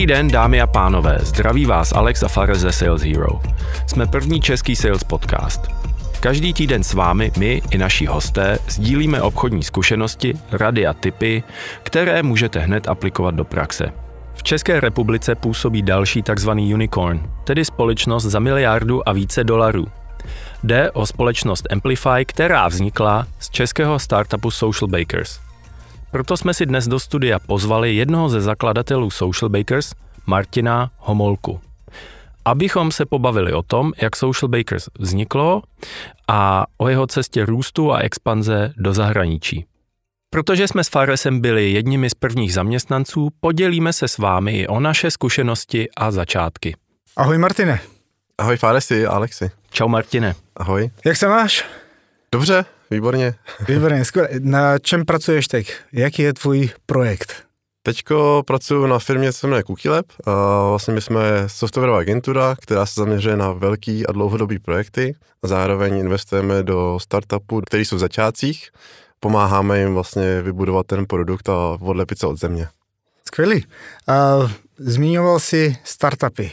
Dobrý den, dámy a pánové, zdraví vás Alex a Fares ze Sales Hero. Jsme první český sales podcast. Každý týden s vámi my i naši hosté sdílíme obchodní zkušenosti, rady a tipy, které můžete hned aplikovat do praxe. V České republice působí další tzv. unicorn, tedy společnost za miliardu a více dolarů. Jde o společnost Amplify, která vznikla z českého startupu Social Bakers. Proto jsme si dnes do studia pozvali jednoho ze zakladatelů Social Bakers, Martina Homolku. Abychom se pobavili o tom, jak Social Bakers vzniklo a o jeho cestě růstu a expanze do zahraničí. Protože jsme s Faresem byli jedními z prvních zaměstnanců, podělíme se s vámi i o naše zkušenosti a začátky. Ahoj Martine. Ahoj Faresi, Alexi. Čau Martine. Ahoj. Jak se máš? Dobře, výborně. Výborně, skvěle. Na čem pracuješ teď? Jaký je tvůj projekt? Teďko pracuji na firmě, co se jmenuje Cookie Lab. A vlastně my jsme softwarová agentura, která se zaměřuje na velký a dlouhodobý projekty. A zároveň investujeme do startupů, který jsou v začátcích. Pomáháme jim vlastně vybudovat ten produkt a odlepit se od země. Skvělý. Uh, zmiňoval jsi startupy.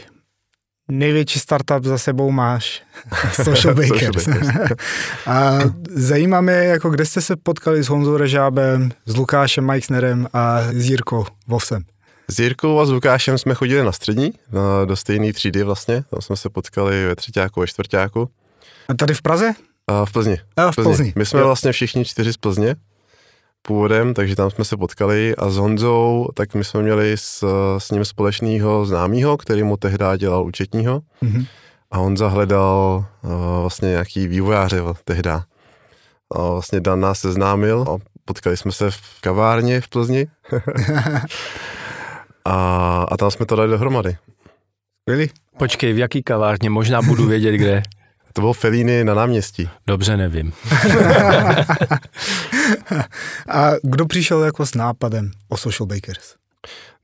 Největší startup za sebou máš, Social Bakers. Social Bakers. a zajímá mě, jako kde jste se potkali s Honzou Režábem, s Lukášem Meixnerem a s Jirkou Vovsem. S Jirkou a s Lukášem jsme chodili na střední, na, do stejné třídy vlastně. Tam jsme se potkali ve třetíku, ve čtvrtáku. A tady v Praze? A v Plzni. A v Plzni. My jsme Jo. vlastně všichni čtyři z Plzně původem, takže tam jsme se potkali a s Honzou, tak my jsme měli s, s ním společného známého, který mu tehdy dělal účetního Mhm. a Honza hledal uh, vlastně nějaký vývojáře tehdy. A vlastně Dan nás seznámil a potkali jsme se v kavárně v Plzni a, a tam jsme to dali dohromady. Skvělý. Počkej, v jaký kavárně? Možná budu vědět, kde. To bylo Felíny na náměstí. Dobře, nevím. a kdo přišel jako s nápadem o Social Bakers?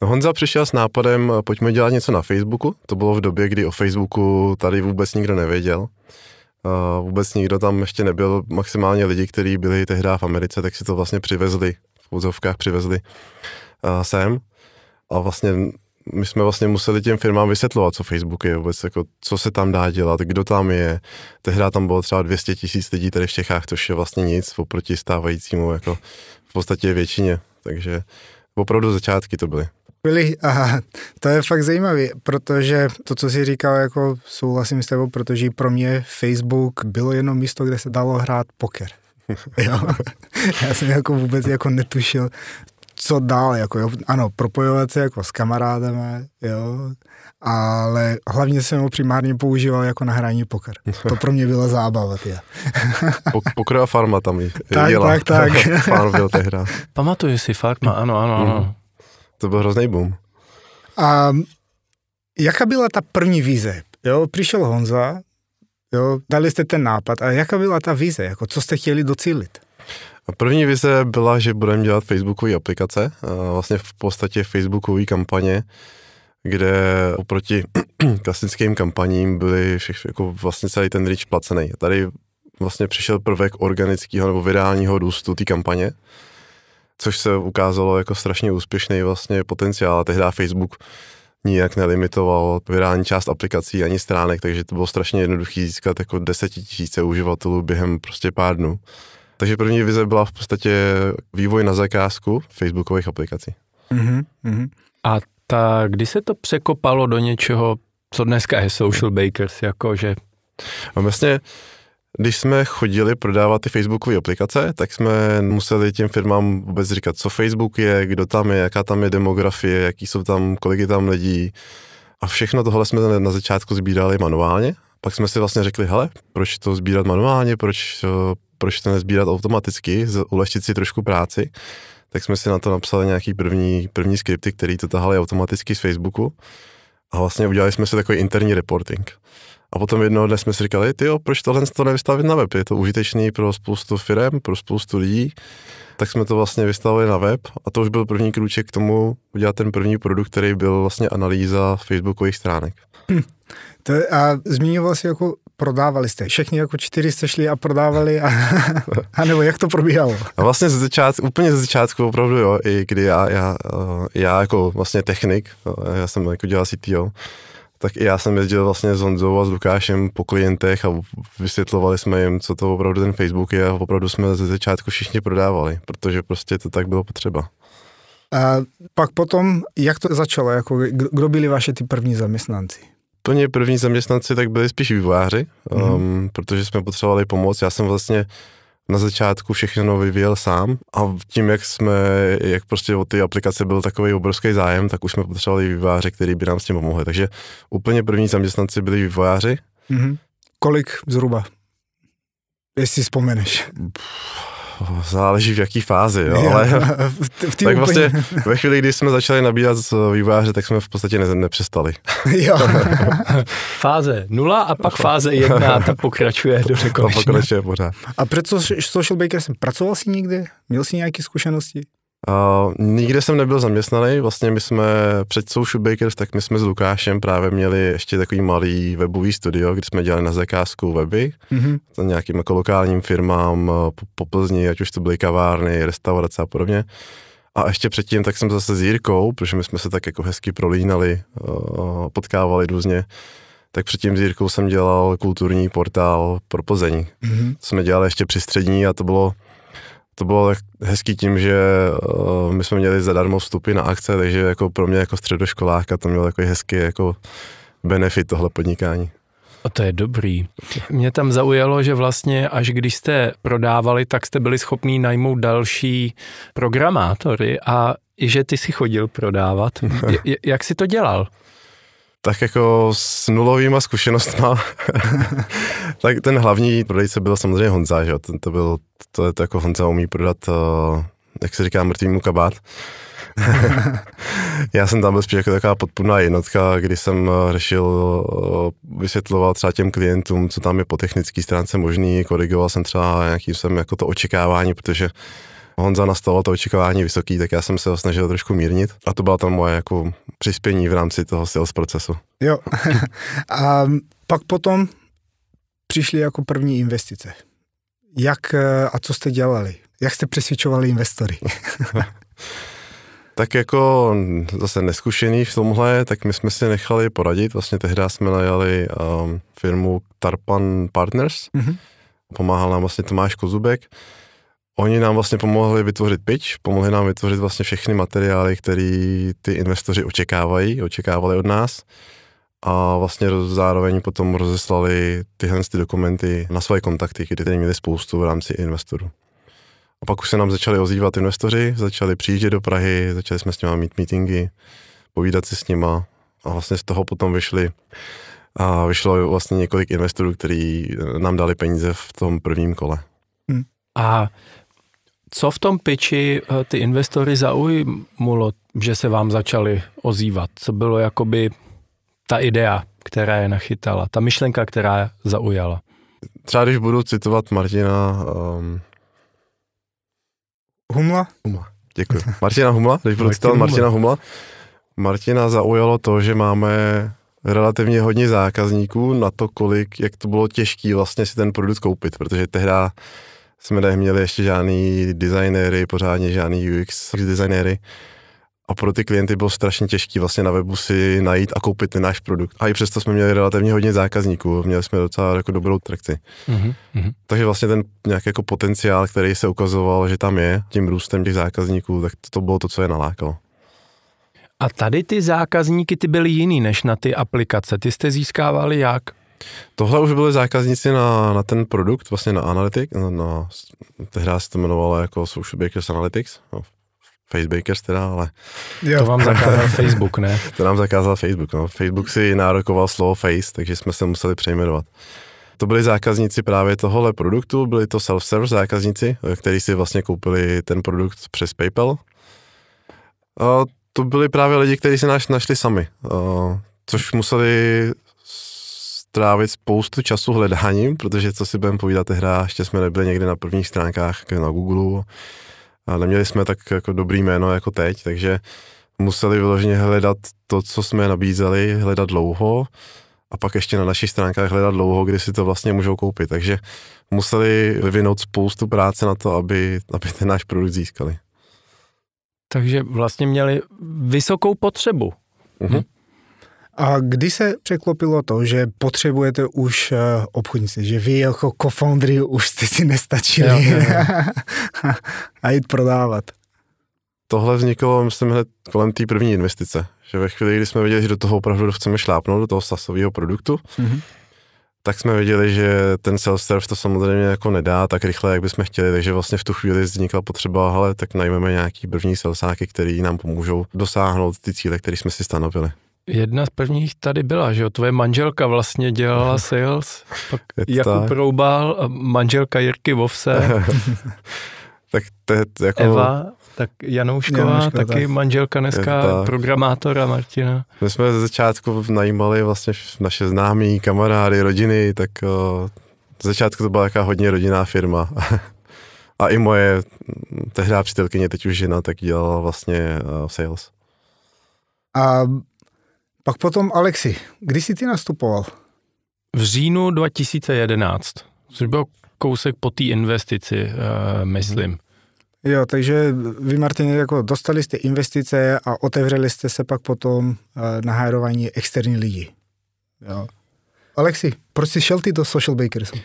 No Honza přišel s nápadem, pojďme dělat něco na Facebooku. To bylo v době, kdy o Facebooku tady vůbec nikdo nevěděl. Uh, vůbec nikdo tam ještě nebyl, maximálně lidi, kteří byli tehdy v Americe, tak si to vlastně přivezli, v úzovkách přivezli uh, sem. A vlastně my jsme vlastně museli těm firmám vysvětlovat, co Facebook je vůbec, jako, co se tam dá dělat, kdo tam je. Tehdy tam bylo třeba 200 tisíc lidí tady v Čechách, což je vlastně nic oproti stávajícímu, jako v podstatě většině. Takže opravdu začátky to byly. Byli, aha, to je fakt zajímavé, protože to, co jsi říkal, jako souhlasím s tebou, protože pro mě Facebook bylo jenom místo, kde se dalo hrát poker. Jo. Já jsem jako vůbec jako netušil, co dál, jako jo. ano, propojovat se jako s kamarádama, jo, ale hlavně jsem ho primárně používal jako na hraní poker. To pro mě byla zábava, tě. Pok- Pokroja farma tam je- Tak, jela. tak, tak. Farm byl tehda. Pamatuju si fakt, ano, ano, ano. To byl hrozný boom. A jaká byla ta první vize? Jo, přišel Honza, jo, dali jste ten nápad, a jaká byla ta vize? Jako, co jste chtěli docílit? První vize byla, že budeme dělat facebookové aplikace, vlastně v podstatě facebookové kampaně, kde oproti klasickým kampaním byly všech, jako vlastně celý ten reach placený. Tady vlastně přišel prvek organického nebo virálního růstu té kampaně, což se ukázalo jako strašně úspěšný vlastně potenciál. Tehdy Facebook nijak nelimitoval virální část aplikací ani stránek, takže to bylo strašně jednoduché získat jako desetitisíce uživatelů během prostě pár dnů. Takže první vize byla v podstatě vývoj na zakázku facebookových aplikací. Mhm, mhm. A ta, kdy se to překopalo do něčeho, co dneska je Social Bakers, jakože A vlastně, když jsme chodili prodávat ty facebookové aplikace, tak jsme museli těm firmám vůbec říkat, co Facebook je, kdo tam je, jaká tam je demografie, jaký jsou tam, kolik je tam lidí. A všechno tohle jsme na začátku sbírali manuálně. Pak jsme si vlastně řekli, hele, proč to sbírat manuálně, proč, proč to nezbírat automaticky, ulehčit si trošku práci. Tak jsme si na to napsali nějaký první, první skripty, které to tahali automaticky z Facebooku. A vlastně udělali jsme si takový interní reporting. A potom jednoho dne jsme si říkali, ty proč tohle to nevystavit na web? Je to užitečný pro spoustu firm, pro spoustu lidí. Tak jsme to vlastně vystavili na web a to už byl první krůček k tomu udělat ten první produkt, který byl vlastně analýza facebookových stránek. To je, a zmiňoval jsi jako prodávali jste? Všechny jako čtyři jste šli a prodávali? A, a nebo jak to probíhalo? A vlastně ze začátku, úplně ze začátku opravdu jo, i kdy já, já, eh, já jako vlastně technik, eh, já jsem jako dělal CTO, tak i já jsem jezdil vlastně s Honzou a s Lukášem po klientech a vysvětlovali jsme jim, co to opravdu ten Facebook je a opravdu jsme ze začátku všichni prodávali, protože prostě to tak bylo potřeba. A pak potom, jak to začalo? Jako, kdo byli vaše ty první zaměstnanci? Plně první zaměstnanci tak byli spíš vývojáři, mm-hmm. um, protože jsme potřebovali pomoc. Já jsem vlastně na začátku všechno vyvíjel sám a tím, jak jsme, jak prostě o ty aplikace byl takový obrovský zájem, tak už jsme potřebovali vývojáře, který by nám s tím pomohli. Takže úplně první zaměstnanci byli vývojáři. Mm-hmm. Kolik zhruba? Jestli vzpomeneš. Záleží v jaký fázi, jo, ale v, tak vlastně ve chvíli, kdy jsme začali nabírat výváře, tak jsme v podstatě ne, nepřestali. Jo. fáze nula a pak fáze jedna, ta pokračuje do nekonečna. pokračuje pořád. A proč Social Baker jsem pracoval si někdy? Měl jsi nějaké zkušenosti? Uh, nikde jsem nebyl zaměstnaný, vlastně my jsme před Social Bakers, tak my jsme s Lukášem právě měli ještě takový malý webový studio, kde jsme dělali na zakázku weby, mm-hmm. nějakým jako lokálním firmám po, po Plzni, ať už to byly kavárny, restaurace a podobně. A ještě předtím tak jsem zase s Jirkou, protože my jsme se tak jako hezky prolínali, uh, potkávali různě, tak předtím s Jirkou jsem dělal kulturní portál pro Plzeň. Mm-hmm. To jsme dělali ještě při střední a to bylo to bylo hezký tím, že uh, my jsme měli zadarmo vstupy na akce, takže jako pro mě jako středoškoláka to mělo takový hezký jako benefit tohle podnikání. A to je dobrý. Mě tam zaujalo, že vlastně až když jste prodávali, tak jste byli schopní najmout další programátory a i že ty si chodil prodávat. J- jak jsi to dělal? Tak jako s nulovýma zkušenostma, tak ten hlavní prodejce byl samozřejmě Honza, že jo, ten to byl, to je to jako Honza umí prodat, uh, jak se říká, mrtvýmu kabát. Já jsem tam byl spíš jako taková podpůrná jednotka, kdy jsem eh, řešil, uh, vysvětloval třeba těm klientům, co tam je po technické stránce možný, korigoval jsem třeba nějaký jsem jako to očekávání, protože Honza nastavoval to očekávání vysoký, tak já jsem se ho snažil trošku mírnit a to byla tam moje jako přispění v rámci toho sales procesu. Jo. a pak potom přišly jako první investice. Jak a co jste dělali? Jak jste přesvědčovali investory? tak jako zase neskušený v tomhle, tak my jsme si nechali poradit. Vlastně tehdy jsme najali um, firmu Tarpan Partners. Mm-hmm. Pomáhal nám vlastně Tomáš Kozubek. Oni nám vlastně pomohli vytvořit pitch, pomohli nám vytvořit vlastně všechny materiály, které ty investoři očekávají, očekávali od nás a vlastně zároveň potom rozeslali tyhle ty dokumenty na svoje kontakty, které měli spoustu v rámci investorů. A pak už se nám začali ozývat investoři, začali přijíždět do Prahy, začali jsme s nimi mít meetingy, povídat si s nima a vlastně z toho potom vyšli a vyšlo vlastně několik investorů, kteří nám dali peníze v tom prvním kole. Hmm. A co v tom piči eh, ty investory zaujmulo, že se vám začali ozývat? Co bylo jakoby ta idea, která je nachytala, ta myšlenka, která zaujala? Třeba když budu citovat Martina... Um... Humla? Humla, děkuji. Martina Humla, když budu citovat Martina Humla, Martina zaujalo to, že máme relativně hodně zákazníků na to, kolik, jak to bylo těžké vlastně si ten produkt koupit, protože tehdy jsme neměli ještě žádný designéry, pořádně žádný UX designéry. A pro ty klienty bylo strašně těžké vlastně na webu si najít a koupit ten náš produkt. A i přesto jsme měli relativně hodně zákazníků, měli jsme docela jako dobrou trakci. Mm-hmm. Takže vlastně ten nějaký jako potenciál, který se ukazoval, že tam je, tím růstem těch zákazníků, tak to, to bylo to, co je nalákalo. A tady ty zákazníky ty byly jiný než na ty aplikace. Ty jste získávali jak? Tohle už byli zákazníci na, na ten produkt, vlastně na Analytics, na, na tehdy se to jmenovalo jako Social Bakers Analytics, no, Facebakers teda, ale... Jo. To vám zakázal Facebook, ne? to nám zakázal Facebook, no. Facebook si nárokoval slovo Face, takže jsme se museli přejmenovat. To byli zákazníci právě tohohle produktu, byli to self-service zákazníci, kteří si vlastně koupili ten produkt přes PayPal. A to byli právě lidi, kteří si našli sami, a což museli strávit spoustu času hledáním, protože co si budeme povídat, hra, ještě jsme nebyli někde na prvních stránkách na Google a neměli jsme tak jako dobrý jméno jako teď, takže museli vyloženě hledat to, co jsme nabízeli, hledat dlouho a pak ještě na našich stránkách hledat dlouho, kdy si to vlastně můžou koupit. Takže museli vyvinout spoustu práce na to, aby, aby ten náš produkt získali. Takže vlastně měli vysokou potřebu. Mhm. A kdy se překlopilo to, že potřebujete už uh, obchodníci, že vy jako co-foundry už jste si nestačili Jo, jo, a jít prodávat? Tohle vzniklo, myslím, hned kolem té první investice. Že ve chvíli, kdy jsme věděli, že do toho opravdu chceme šlápnout, do toho sasového produktu, Mhm. tak jsme věděli, že ten self-serve to samozřejmě jako nedá tak rychle, jak bychom chtěli, takže vlastně v tu chvíli vznikla potřeba, ale tak najmeme nějaký první salesáky, který nám pomůžou dosáhnout ty cíle, které jsme si stanovili. Jedna z prvních tady byla, že jo, tvoje manželka vlastně dělala sales, pak Jakub tak. Roubal, a manželka Jirky Vovse, Tak to je jako... Eva, tak Janoušková, Janoušková, taky tak. manželka dneska tak. programátora Martina. My jsme ze začátku najímali vlastně naše známí, kamarády, rodiny, tak uh, ze začátku to byla taková hodně rodinná firma. A i moje tehdy přítelkyně, teď už žena, tak dělala vlastně uh, sales. A pak potom Alexi, kdy jsi ty nastupoval? V říjnu 2011, což byl kousek po té investici, uh, myslím. Jo, takže vy, Martin, jako dostali jste investice a otevřeli jste se pak potom uh, na hajrování externí lidí. Jo. Alexi, proč jsi šel ty do Social Bakersu?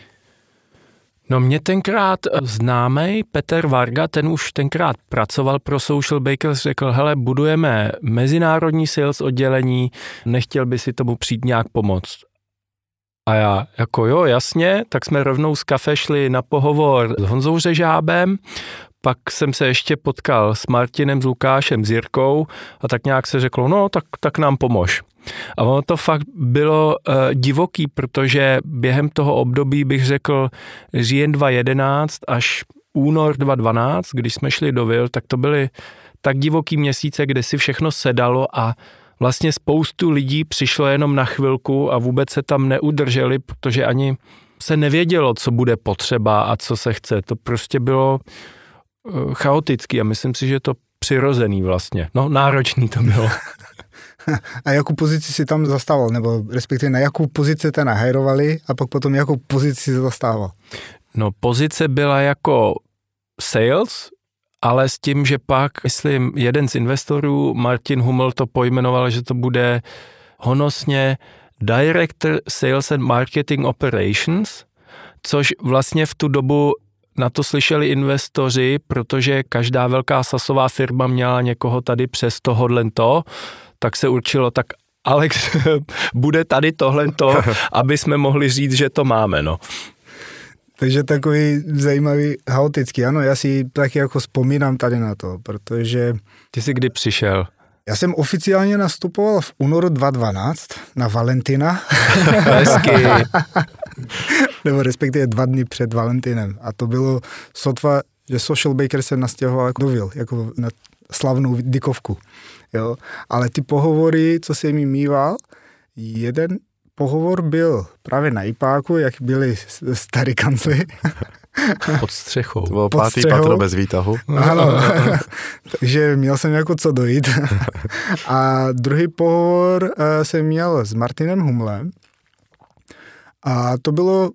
No mě tenkrát známý Petr Varga, ten už tenkrát pracoval pro Social Bakers, řekl, hele, budujeme mezinárodní sales oddělení, nechtěl by si tomu přijít nějak pomoct. A já, jako jo, jasně, tak jsme rovnou z kafe šli na pohovor s Honzou Řežábem, pak jsem se ještě potkal s Martinem, s Lukášem, s Jirkou a tak nějak se řeklo, no tak, tak nám pomož. A ono to fakt bylo uh, divoký, protože během toho období bych řekl říjen 2011 až únor 2012, když jsme šli do Vil, tak to byly tak divoký měsíce, kde si všechno sedalo a vlastně spoustu lidí přišlo jenom na chvilku a vůbec se tam neudrželi, protože ani se nevědělo, co bude potřeba a co se chce. To prostě bylo eh, chaotický a myslím si, že to přirozený vlastně. No, náročný to bylo. A jakou pozici si tam zastával, nebo respektive na jakou pozici te nahajrovali a pak potom jakou pozici si zastával? No, pozice byla jako sales, ale s tím, že pak, myslím, jeden z investorů, Martin Hummel, to pojmenoval, že to bude honosně Director Sales and Marketing Operations, což vlastně v tu dobu na to slyšeli investoři, protože každá velká sasová firma měla někoho tady přes tohodle to, tak se určilo, tak Alex bude tady tohle to, aby jsme mohli říct, že to máme, no. Takže takový zajímavý, chaotický. Ano, já si taky jako vzpomínám tady na to, protože Ty jsi kdy přišel? já jsem oficiálně nastupoval v únoru 2012 na Valentina, Hezky. nebo respektive dva dny před Valentinem. A to bylo sotva, že Social Baker se nastěhoval jako do Vil, jako na slavnou dykovku. Jo? Ale ty pohovory, co jsem mi mýval, jeden pohovor byl právě na IPáku, jak byli starý kancly. Pod střechou. To bylo Pod pátý střechou. patro bez výtahu. Ano, takže měl jsem jako co dojít. A druhý pohovor eh, jsem měl s Martinem Humlem a to bylo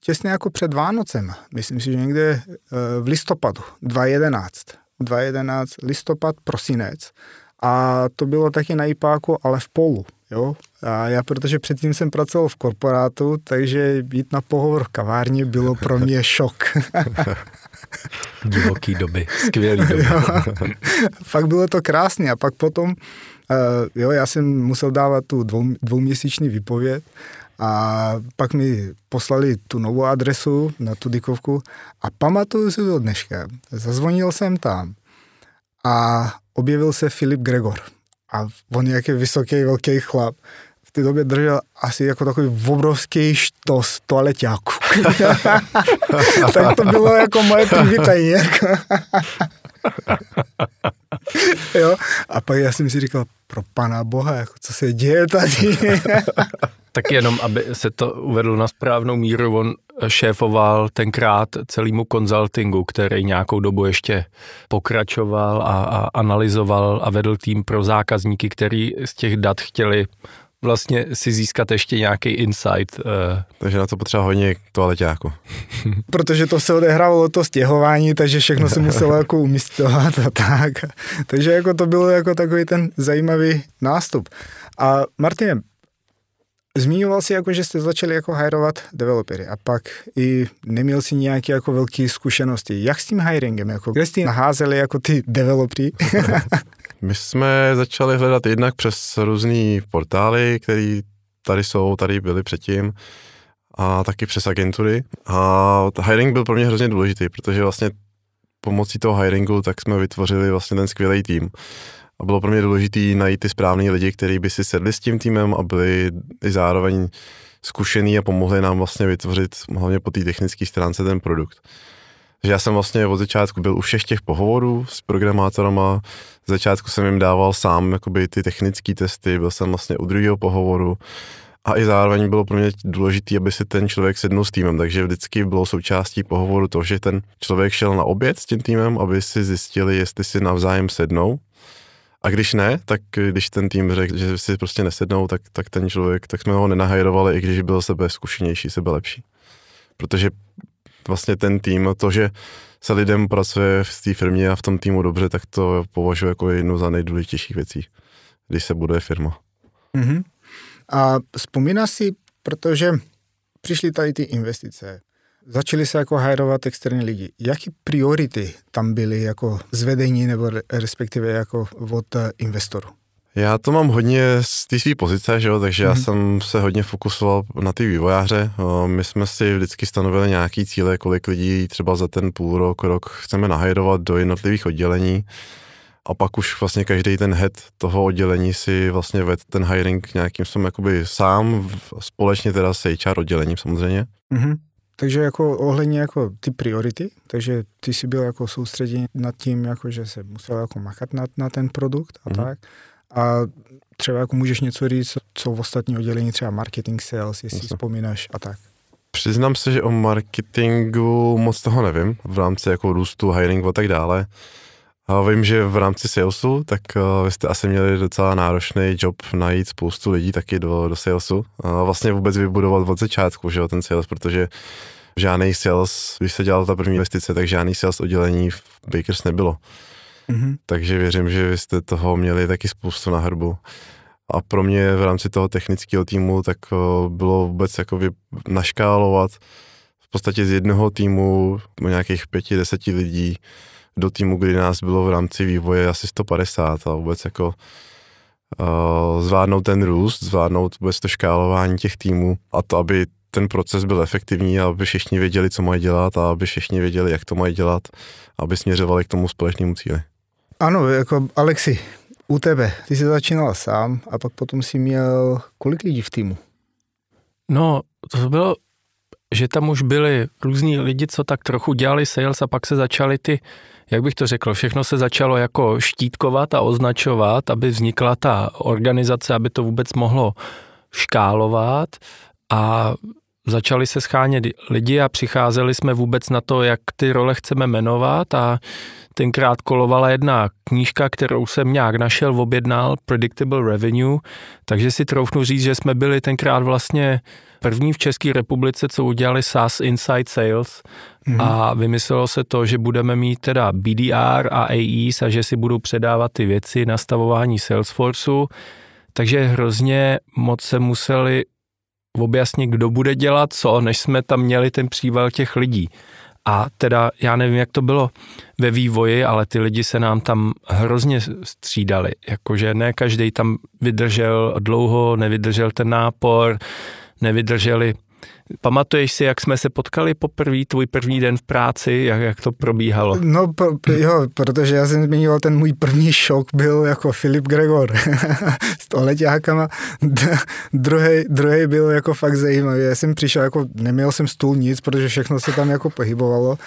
těsně jako před Vánocem. Myslím si, že někde eh, v listopadu 2011. 2011 listopad, prosinec. A to bylo taky na IPáku, ale v polu. Jo? A já, protože předtím jsem pracoval v korporátu, takže jít na pohovor v kavárně bylo pro mě šok. Divoký doby. Skvělý doby. Jo. Fakt bylo to krásné a pak potom, uh, jo, já jsem musel dávat tu dvou, dvouměsíční výpověď a pak mi poslali tu novou adresu na tu dykovku a pamatuju si to dneška. Zazvonil jsem tam a objevil se Filip Gregor a on nějaký vysoký, velký chlap. V té době držel asi jako takový obrovský štos toaleťáku. tak to bylo jako moje přivítání. Jako. jo? A pak já jsem si říkal, pro pana boha, jako, co se děje tady? Tak jenom, aby se to uvedlo na správnou míru, on šéfoval tenkrát celému konzultingu, který nějakou dobu ještě pokračoval a, a analyzoval a vedl tým pro zákazníky, který z těch dat chtěli vlastně si získat ještě nějaký insight. Uh. Takže na to potřeba hodně toaleťáku. Protože to se odehrávalo to stěhování, takže všechno se muselo jako umístovat a tak. Takže jako to bylo jako takový ten zajímavý nástup. A Martin, Zmiňoval si, jako, že jste začali jako hajrovat developery a pak i neměl si nějaké jako velké zkušenosti. Jak s tím hiringem? Jako, kde jste naházeli jako ty developery? My jsme začali hledat jednak přes různé portály, které tady jsou, tady byly předtím a taky přes agentury. A hiring byl pro mě hrozně důležitý, protože vlastně pomocí toho hiringu tak jsme vytvořili vlastně ten skvělý tým. A bylo pro mě důležité najít ty správné lidi, kteří by si sedli s tím týmem a byli i zároveň zkušený a pomohli nám vlastně vytvořit hlavně po té technické stránce ten produkt. Takže já jsem vlastně od začátku byl u všech těch pohovorů s programátorama, z začátku jsem jim dával sám jakoby ty technické testy, byl jsem vlastně u druhého pohovoru a i zároveň bylo pro mě důležité, aby si ten člověk sednul s týmem, takže vždycky bylo součástí pohovoru to, že ten člověk šel na oběd s tím týmem, aby si zjistili, jestli si navzájem sednou a když ne, tak když ten tým řekl, že si prostě nesednou, tak, tak ten člověk, tak jsme ho nenahajrovali, i když byl sebe zkušenější, sebe lepší. Protože vlastně ten tým, to, že se lidem pracuje v té firmě a v tom týmu dobře, tak to považuji jako jednu za nejdůležitějších věcí, když se buduje firma. Mm-hmm. A vzpomínáš si, protože přišly tady ty investice, začali se jako hajrovat externí lidi. Jaké priority tam byly jako zvedení nebo respektive jako od eh, investorů? Já to mám hodně z té své pozice, že jo? takže mm-hmm. já mhm. jsem se hodně fokusoval na ty vývojáře. My jsme si vždycky stanovili nějaký cíle, kolik lidí třeba za ten půl rok, rok chceme nahajrovat do jednotlivých oddělení a pak už vlastně každý ten head toho oddělení si vlastně ved ten hiring nějakým jsem jakoby sám, společně teda s HR oddělením samozřejmě. Mm-hmm. Takže jako ohledně jako ty priority, takže ty si byl jako soustředěn nad tím, jako že se musel jako makat na, na ten produkt a mm. tak. A třeba jako můžeš něco říct, co v ostatní oddělení, třeba marketing, sales, jestli Jasně. vzpomínáš a tak. Přiznám se, že o marketingu moc toho nevím, v rámci jako růstu, hiringu a tak dále. A vím, že v rámci salesu, tak uh, vy jste asi měli docela náročný job najít spoustu lidí taky do, do salesu. A vlastně vůbec vybudovat od začátku, že jo, ten sales, protože žádný sales, když se dělala ta první investice, tak žádný sales oddělení v Bakers nebylo. Mm-hmm. Takže věřím, že vy jste toho měli taky spoustu na hrbu. A pro mě v rámci toho technického týmu tak uh, bylo vůbec jako naškálovat v podstatě z jednoho týmu nějakých pěti, deseti lidí do týmu, kdy nás bylo v rámci vývoje asi 150 a vůbec jako uh, zvládnout ten růst, zvládnout vůbec to škálování těch týmů a to, aby ten proces byl efektivní, aby všichni věděli, co mají dělat a aby všichni věděli, jak to mají dělat, aby směřovali k tomu společnému cíli. Ano, jako Alexi, u tebe, ty jsi začínal sám a pak potom si měl kolik lidí v týmu? No, to bylo, že tam už byli různí lidi, co tak trochu dělali sales a pak se začaly ty jak bych to řekl, všechno se začalo jako štítkovat a označovat, aby vznikla ta organizace, aby to vůbec mohlo škálovat. A začali se schánět lidi a přicházeli jsme vůbec na to, jak ty role chceme jmenovat. A tenkrát kolovala jedna knížka, kterou jsem nějak našel, objednal, Predictable Revenue, takže si troufnu říct, že jsme byli tenkrát vlastně první v České republice, co udělali SaaS Inside Sales mm-hmm. a vymyslelo se to, že budeme mít teda BDR a AEs a že si budou předávat ty věci, nastavování Salesforceu, takže hrozně moc se museli objasnit, kdo bude dělat co, než jsme tam měli ten příval těch lidí. A teda já nevím, jak to bylo ve vývoji, ale ty lidi se nám tam hrozně střídali. Jakože ne každý tam vydržel dlouho, nevydržel ten nápor, nevydrželi Pamatuješ si, jak jsme se potkali poprvé, tvůj první den v práci, jak, jak to probíhalo? No po, jo, protože já jsem zmiňoval, ten můj první šok byl jako Filip Gregor s tohleťákama. druhý, druhý byl jako fakt zajímavý. Já jsem přišel, jako neměl jsem stůl nic, protože všechno se tam jako pohybovalo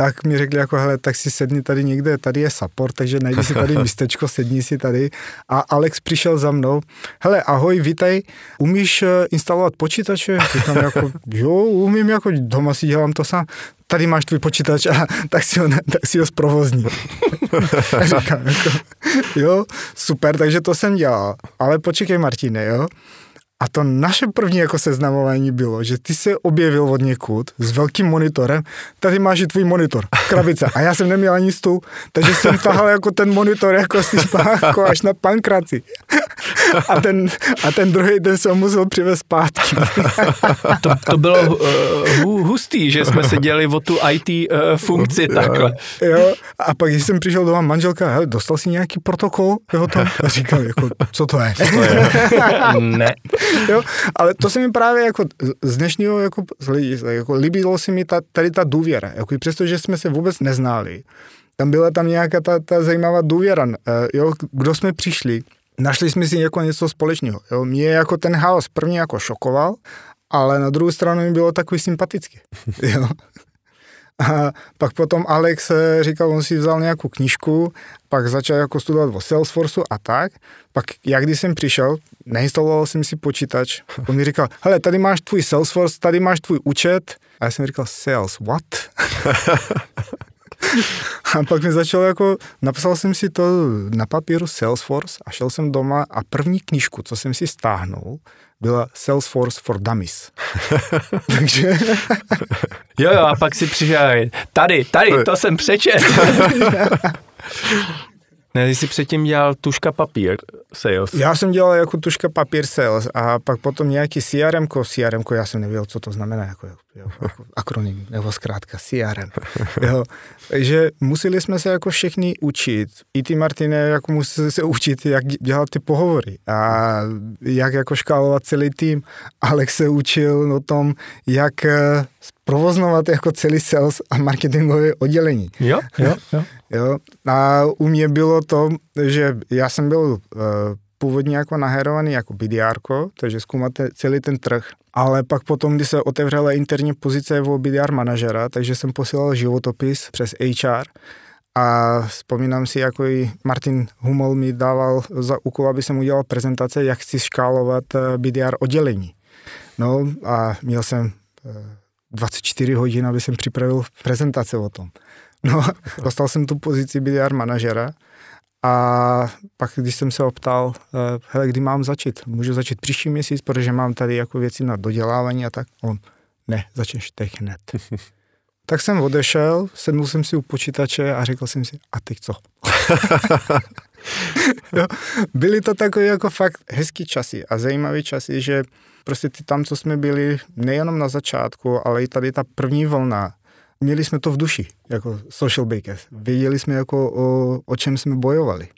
tak mi řekli jako, hele, tak si sedni tady někde, tady je support, takže najdi si tady místečko, sedni si tady. A Alex přišel za mnou, hele, ahoj, vítej, umíš eh, instalovat počítače? Říkám jako, jo, umím, jako doma si dělám to sám. Tady máš tvůj počítač a tak si ho, tak si ho zprovozní. říkám jako, jo, super, takže to jsem dělal. Ale počkej, Martine, jo. A to naše první jako seznamování bylo, že ty se objevil od někud s velkým monitorem, tady máš i tvůj monitor, krabice. A já jsem neměl ani stůl, takže jsem tahal jako ten monitor jako si jako až na pankraci. A ten, a ten druhý den jsem musel přivést zpátky. To, to bylo uh, hustý, že jsme se dělali o tu IT uh, eh, funkci jo, takhle. Jo, a pak když jsem přišel doma, manželka, hele, dostal jsi nějaký protokol? Jo, to? A říkal, jako, co to je? Co to je? ne. Jo, ale to se mi právě jako z dnešního jako, jako líbilo se mi ta, tady ta důvěra. Jako, přestože jsme se vůbec neznali, tam byla tam nějaká ta, ta zajímavá důvěra. Eh, jo, kdo jsme přišli, našli jsme si jako něco společného. Jo. Mě jako ten chaos první jako šokoval, ale na druhou stranu mi bylo takový sympatický. Jo. A pak potom Alex eh, říkal, on si vzal nějakou knížku, pak začal jako studovat o Salesforceu a tak. Pak jak když jsem přišel, nainstaloval jsem si počítač, on mi říkal, hele, tady máš tvůj Salesforce, tady máš tvůj účet. A já jsem říkal, sales, what? a pak mi začal jako, napsal jsem si to na papíru Salesforce a šel jsem doma a první knížku, co jsem si stáhnul, byla Salesforce for Dummies. Takže... jo, jo, a pak si přišel, tady, tady, to jsem přečet. Ne, ty jsi předtím dělal tuška papír sales. Já jsem dělal jako tuška papír sales a pak potom nějaký CRM, CRM, já jsem nevěděl, co to znamená, jako, jo, jako akronym, nebo zkrátka CRM. Jo. Takže museli jsme se jako všichni učit. I ty, Martine, jako museli se učit, jak dělat ty pohovory a jak jako škálovat celý tým. Alex se učil o tom, jak eh, provoznovat jako celý sales a marketingové oddělení. Jo, jo, jo. jo. A u mě bylo to, že já jsem byl uh, původně jako naherovaný jako BDR, takže zkoumat celý ten trh. Ale pak potom, když se otevřela interní pozice v BDR manažera, takže jsem posílal životopis přes HR a vzpomínám si, jako i Martin Hummel mi dával za úkol, aby jsem udělal prezentace, jak chci škálovat eh, BDR oddělení. No a měl jsem eh, 24 hodin, aby jsem připravil prezentaci o tom. No, dostal jsem tu pozici BDR manažera a pak, když jsem se optal, eh, hele, kdy mám začít? Můžu začít příští měsíc, protože mám tady jako věci na dodělávání a tak. On, ne, začneš teď hned. tak jsem odešel, sednul jsem si u počítače a řekl jsem si, a teď co? jo, byly to takové jako fakt hezký časy a zajímavé časy, že prostě ty tam, co jsme byli, nejenom na začátku, ale i tady ta první vlna, měli jsme to v duši, jako social bakers. Věděli jsme, jako o, o čem jsme bojovali.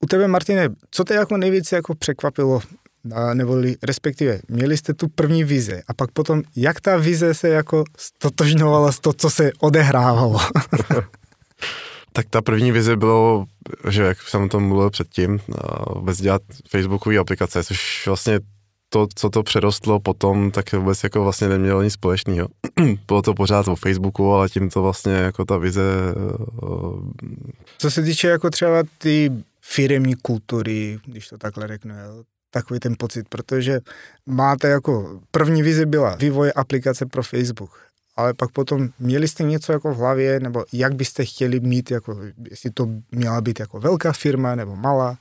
U tebe, Martine, co tě jako nejvíc jako překvapilo, nebo respektive měli jste tu první vize a pak potom, jak ta vize se jako stotožňovala s to, co se odehrávalo? tak ta první vize bylo, že jak jsem o tom mluvil předtím, vůbec dělat facebookové aplikace, což vlastně to, co to přerostlo potom, tak vůbec jako vlastně nemělo nic společného. Bylo to pořád o Facebooku, ale tím to vlastně jako ta vize... Eh, co se týče jako třeba ty firemní kultury, když to takhle řeknu, takový ten pocit, protože máte jako, první vize byla vývoj aplikace pro Facebook, ale pak potom měli jste něco jako v hlavě, nebo jak byste chtěli mít, jako, jestli to měla být jako velká firma nebo malá?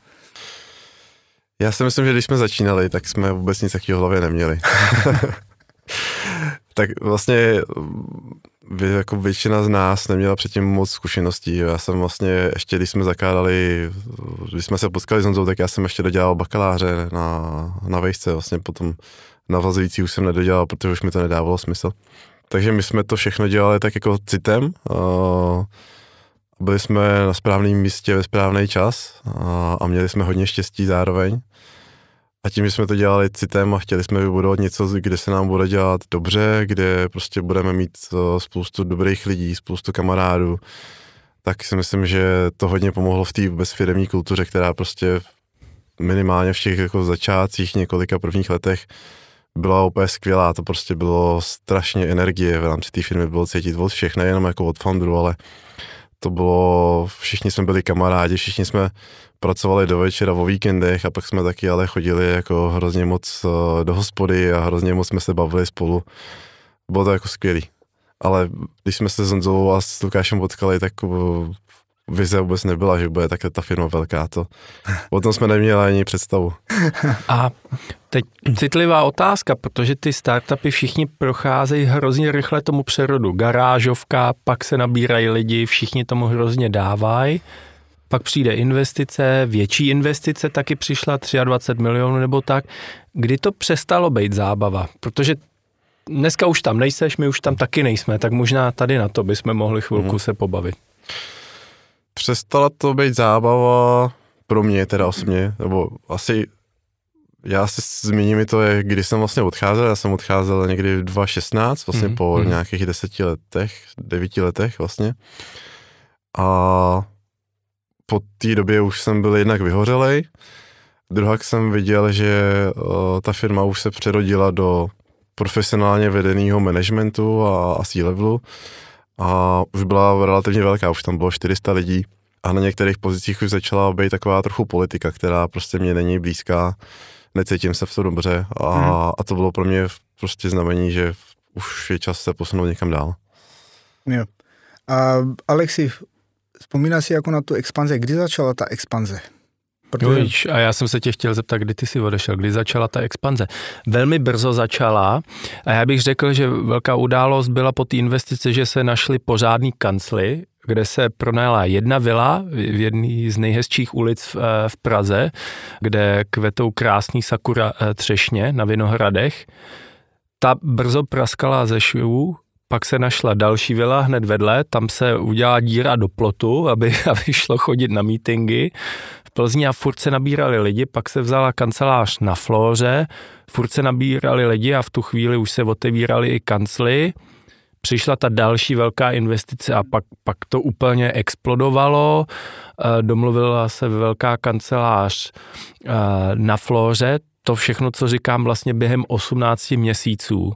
Já si myslím, že když jsme začínali, tak jsme vůbec nic takového v hlavě neměli. tak vlastně vy, jako většina z nás neměla předtím moc zkušeností. Já jsem vlastně ještě, když jsme zakládali, když jsme se potkali s Honzou, tak já jsem ještě dodělal bakaláře na, na vejšce. Vlastně potom navazující už jsem nedodělal, protože už mi to nedávalo smysl. Takže my jsme to všechno dělali tak jako citem. Uh, byli jsme na správném místě ve správný čas a, a měli jsme hodně štěstí zároveň. A tím, že jsme to dělali citem a chtěli jsme vybudovat něco, kde se nám bude dělat dobře, kde prostě budeme mít spoustu dobrých lidí, spoustu kamarádů, tak si myslím, že to hodně pomohlo v té bezfiremní kultuře, která prostě minimálně v těch jako začátcích několika prvních letech byla úplně skvělá, to prostě bylo strašně energie v rámci té firmy, bylo cítit od všech, nejenom jako od founderů, ale to bylo, všichni jsme byli kamarádi, všichni jsme pracovali do večera o víkendech a pak jsme taky ale chodili jako hrozně moc eh, do hospody a hrozně moc jsme se bavili spolu. Bylo to jako skvělý. Ale když jsme se s Honzou a s Lukášem potkali, tak eh, vize vůbec nebyla, že bude takhle ta firma velká. To, o tom jsme neměli ani představu. A teď citlivá otázka, protože ty startupy všichni procházejí hrozně rychle tomu přerodu. Garážovka, pak se nabírají lidi, všichni tomu hrozně dávají. Pak přijde investice, větší investice taky přišla, 23 milionů nebo tak. Kdy to přestalo být zábava? Protože dneska už tam nejseš, my už tam taky nejsme, tak možná tady na to bychom mohli chvilku hmm. se pobavit. Přestala to být zábava pro mě teda osobně, nebo asi já si zmíním to, kdy jsem vlastně odcházel, já jsem odcházel někdy v 2016, vlastně mm, po mm. nějakých deseti letech, devíti letech vlastně. A po té době už jsem byl jednak vyhořelej, druhak jsem viděl, že uh, ta firma už se přerodila do profesionálně vedeného managementu a, a C-levelu a už byla relativně velká, už tam bylo 400 lidí a na některých pozicích už začala být taková trochu politika, která prostě mě není blízká, necítím se v tom dobře a, hmm. a to bylo pro mě prostě znamení, že už je čas se posunout někam dál. Jo. A Alexi, vzpomínáš si jako na tu expanzi, kdy začala ta expanze? Protože... Jo, a já jsem se tě chtěl zeptat, kdy ty jsi odešel, kdy začala ta expanze. Velmi brzo začala a já bych řekl, že velká událost byla po té investici, že se našly pořádný kancly, kde se pronajala jedna vila v jedné z nejhezčích ulic v, eh, v Praze, kde kvetou krásný sakura eh, třešně na Vinohradech. Ta brzo praskala ze švů, pak se našla další vila hned vedle, tam se udělala díra do plotu, aby, aby šlo chodit na mítingy. Plzni a furt se nabírali lidi, pak se vzala kancelář na Flóře, furt se nabírali lidi a v tu chvíli už se otevírali i kancly. Přišla ta další velká investice a pak, pak to úplně explodovalo. Eh, domluvila se velká kancelář eh, na Flóře, to všechno, co říkám, vlastně během 18 měsíců.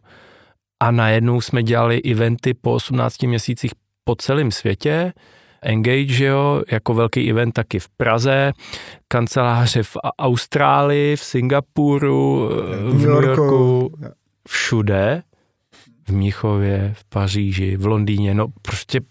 A najednou jsme dělali eventy po 18 měsících po celém světě. Engage, jo, jako velký event taky v Praze, kanceláře v Austrálii, v Singapuru, v New Yorku, všude, v Míchově, v Paříži, v Londýně, no prostě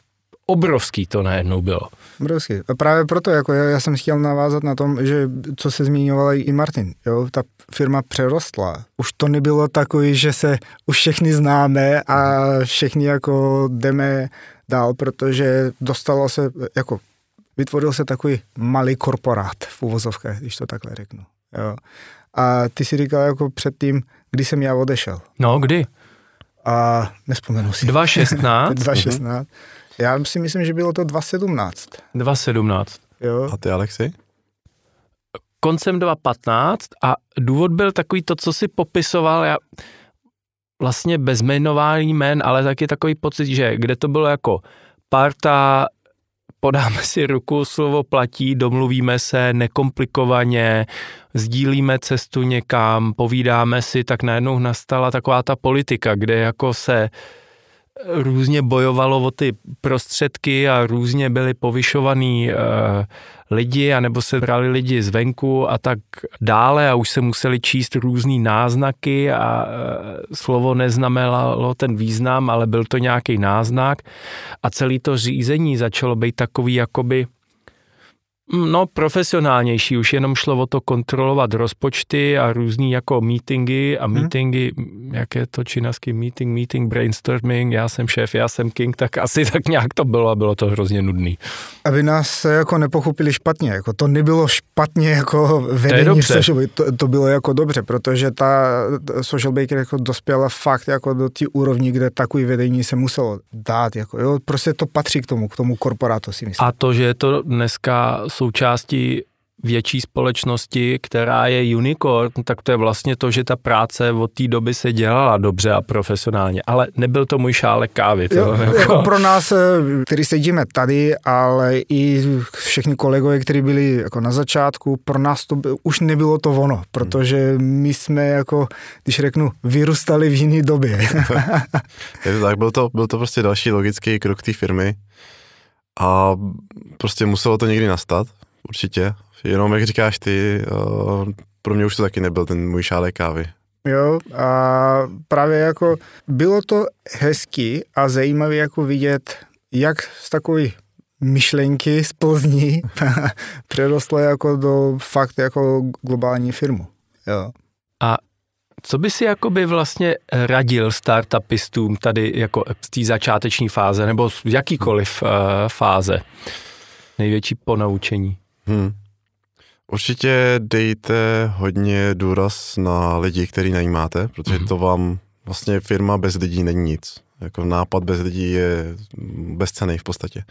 obrovský to najednou bylo. Obrovský. A právě proto, jako já, já jsem chtěl navázat na tom, že co se zmiňovala i Martin, jo, ta firma přerostla. Už to nebylo takový, že se už všechny známe a všichni jako jdeme dál, protože dostalo se, jako vytvořil se takový malý korporát v uvozovkách, když to takhle řeknu. Jo. A ty si říkal jako předtím, kdy jsem já odešel. No, kdy? A nespomenu si. 2016. 2016. Já si myslím, že bylo to 2017. 2017. Jo. A ty, Alexi? Koncem 2015 a důvod byl takový to, co si popisoval, já vlastně bez jmenování jmen, ale taky takový pocit, že kde to bylo jako parta, podáme si ruku, slovo platí, domluvíme se nekomplikovaně, sdílíme cestu někam, povídáme si, tak najednou nastala taková ta politika, kde jako se různě bojovalo o ty prostředky a různě byli povyšovaný uh, lidi, anebo se brali lidi zvenku a tak dále a už se museli číst různý náznaky a uh, slovo neznamenalo ten význam, ale byl to nějaký náznak a celé to řízení začalo být takový jakoby No, profesionálnější, už jenom šlo o to kontrolovat rozpočty a různý jako meetingy a meetingy, hmm. jak je to činaský meeting, meeting, brainstorming, já jsem šéf, já jsem king, tak asi tak nějak to bylo a bylo to hrozně nudný. Aby nás jako nepochopili špatně, jako to nebylo špatně jako vedení to, social, to, to bylo jako dobře, protože ta social baker jako dospěla fakt jako do té úrovni, kde takový vedení se muselo dát, jako jo, prostě to patří k tomu, k tomu korporátu si myslím. A to, že je to dneska součástí větší společnosti, která je unicorn, tak to je vlastně to, že ta práce od té doby se dělala dobře a profesionálně. Ale nebyl to můj šálek kávy. To, jo, jako... jako pro nás, eh, kteří sedíme tady, ale i všichni kolegové, kteří byli jako na začátku, pro nás to už nebylo to ono, protože my jsme jako, když řeknu, vyrůstali v jiné době. je to tak, byl to, byl to prostě další logický krok té firmy, a prostě muselo to někdy nastat, určitě. Jenom jak říkáš ty, uh, pro mě už to taky nebyl ten můj šálek kávy. Jo, a právě jako bylo to hezký a zajímavé jako vidět, jak z takový myšlenky z Plzní přerostlo jako do fakt jako globální firmu. Jo. Co by si jakoby vlastně radil startupistům tady jako z té začáteční fáze nebo z jakýkoliv uh, fáze? Největší ponaučení. Hmm. Určitě dejte hodně důraz na lidi, který najímáte, protože hmm. to vám vlastně firma bez lidí není nic. Jako nápad bez lidí je bezcený v podstatě.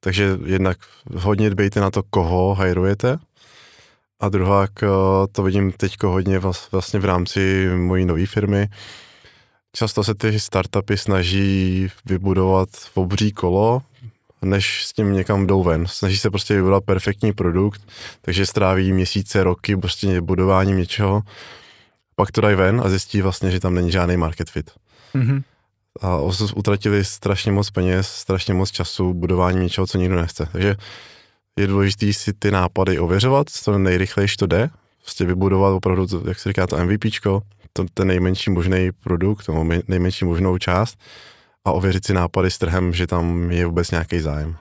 Takže jednak hodně dbejte na to, koho hajrujete. A druhá, to vidím teď hodně vlastně v rámci mojí nové firmy. Často se ty startupy snaží vybudovat obří kolo, než s tím někam jdou ven. Snaží se prostě vybudovat perfektní produkt, takže stráví měsíce, roky prostě budováním něčeho, pak to dají ven a zjistí vlastně, že tam není žádný market fit. Mm-hmm. A utratili strašně moc peněz, strašně moc času budováním něčeho, co nikdo nechce. Takže je důležité si ty nápady ověřovat, co nejrychleji to jde, prostě vybudovat opravdu, jak se říká, to MVPčko, to, ten nejmenší možný produkt, to nejmenší možnou část a ověřit si nápady s trhem, že tam je vůbec nějaký zájem.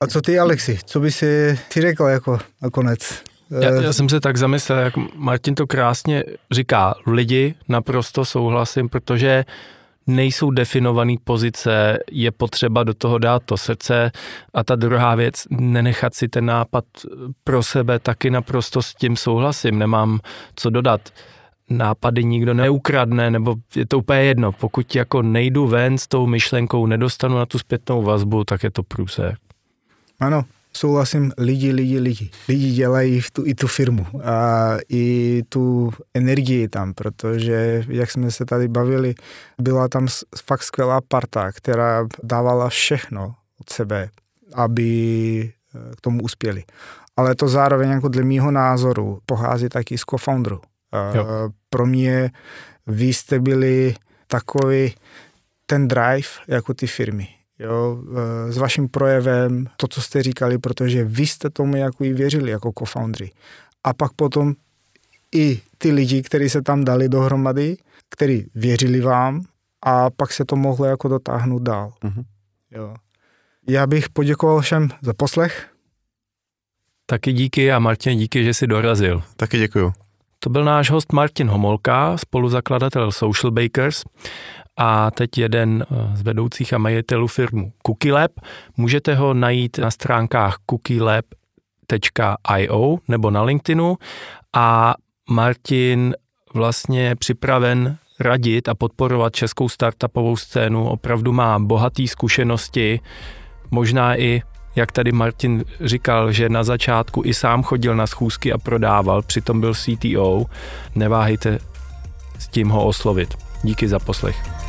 A co ty, Alexi, co by si ty řekl jako nakonec? Já, já jsem se tak zamyslel, jak Martin to krásně říká, lidi naprosto souhlasím, protože nejsou definované pozice, je potřeba do toho dát to srdce a ta druhá věc, nenechat si ten nápad pro sebe, taky naprosto s tím souhlasím, nemám co dodat nápady nikdo neukradne, nebo je to úplně jedno. Pokud jako nejdu ven s tou myšlenkou, nedostanu na tu zpětnou vazbu, tak je to průse. Ano, souhlasím, lidi, lidi, lidi. Lidi dělají tu, i tu firmu a i tu energii tam, protože, jak jsme se tady bavili, byla tam fakt skvělá parta, která dávala všechno od sebe, aby eh, k tomu uspěli. Ale to zároveň, jako dle mýho názoru, pochází taky z co-founderu. Pro mě vy jste byli takový ten drive jako ty firmy. Jo, e, s vaším projevem, to, co jste říkali, protože vy jste tomu jako i věřili jako co-foundry. A pak potom i ty lidi, kteří se tam dali dohromady, kteří věřili vám a pak se to mohlo jako dotáhnout dál. Mm-hmm. Jo. Já bych poděkoval všem za poslech. Taky díky a Martin, díky, že jsi dorazil. Taky děkuju. To byl náš host Martin Homolka, spoluzakladatel Social Bakers a teď jeden eh, z vedoucích a majitelů firmu CookieLab. Můžete ho najít na stránkách cookielab.io nebo na LinkedInu a Martin vlastně je připraven radit a podporovat českou startupovou scénu. Opravdu má bohaté zkušenosti, možná i jak tady Martin říkal, že na začátku i sám chodil na schůzky a prodával, přitom byl CTO, neváhejte s tím ho oslovit. Díky za poslech.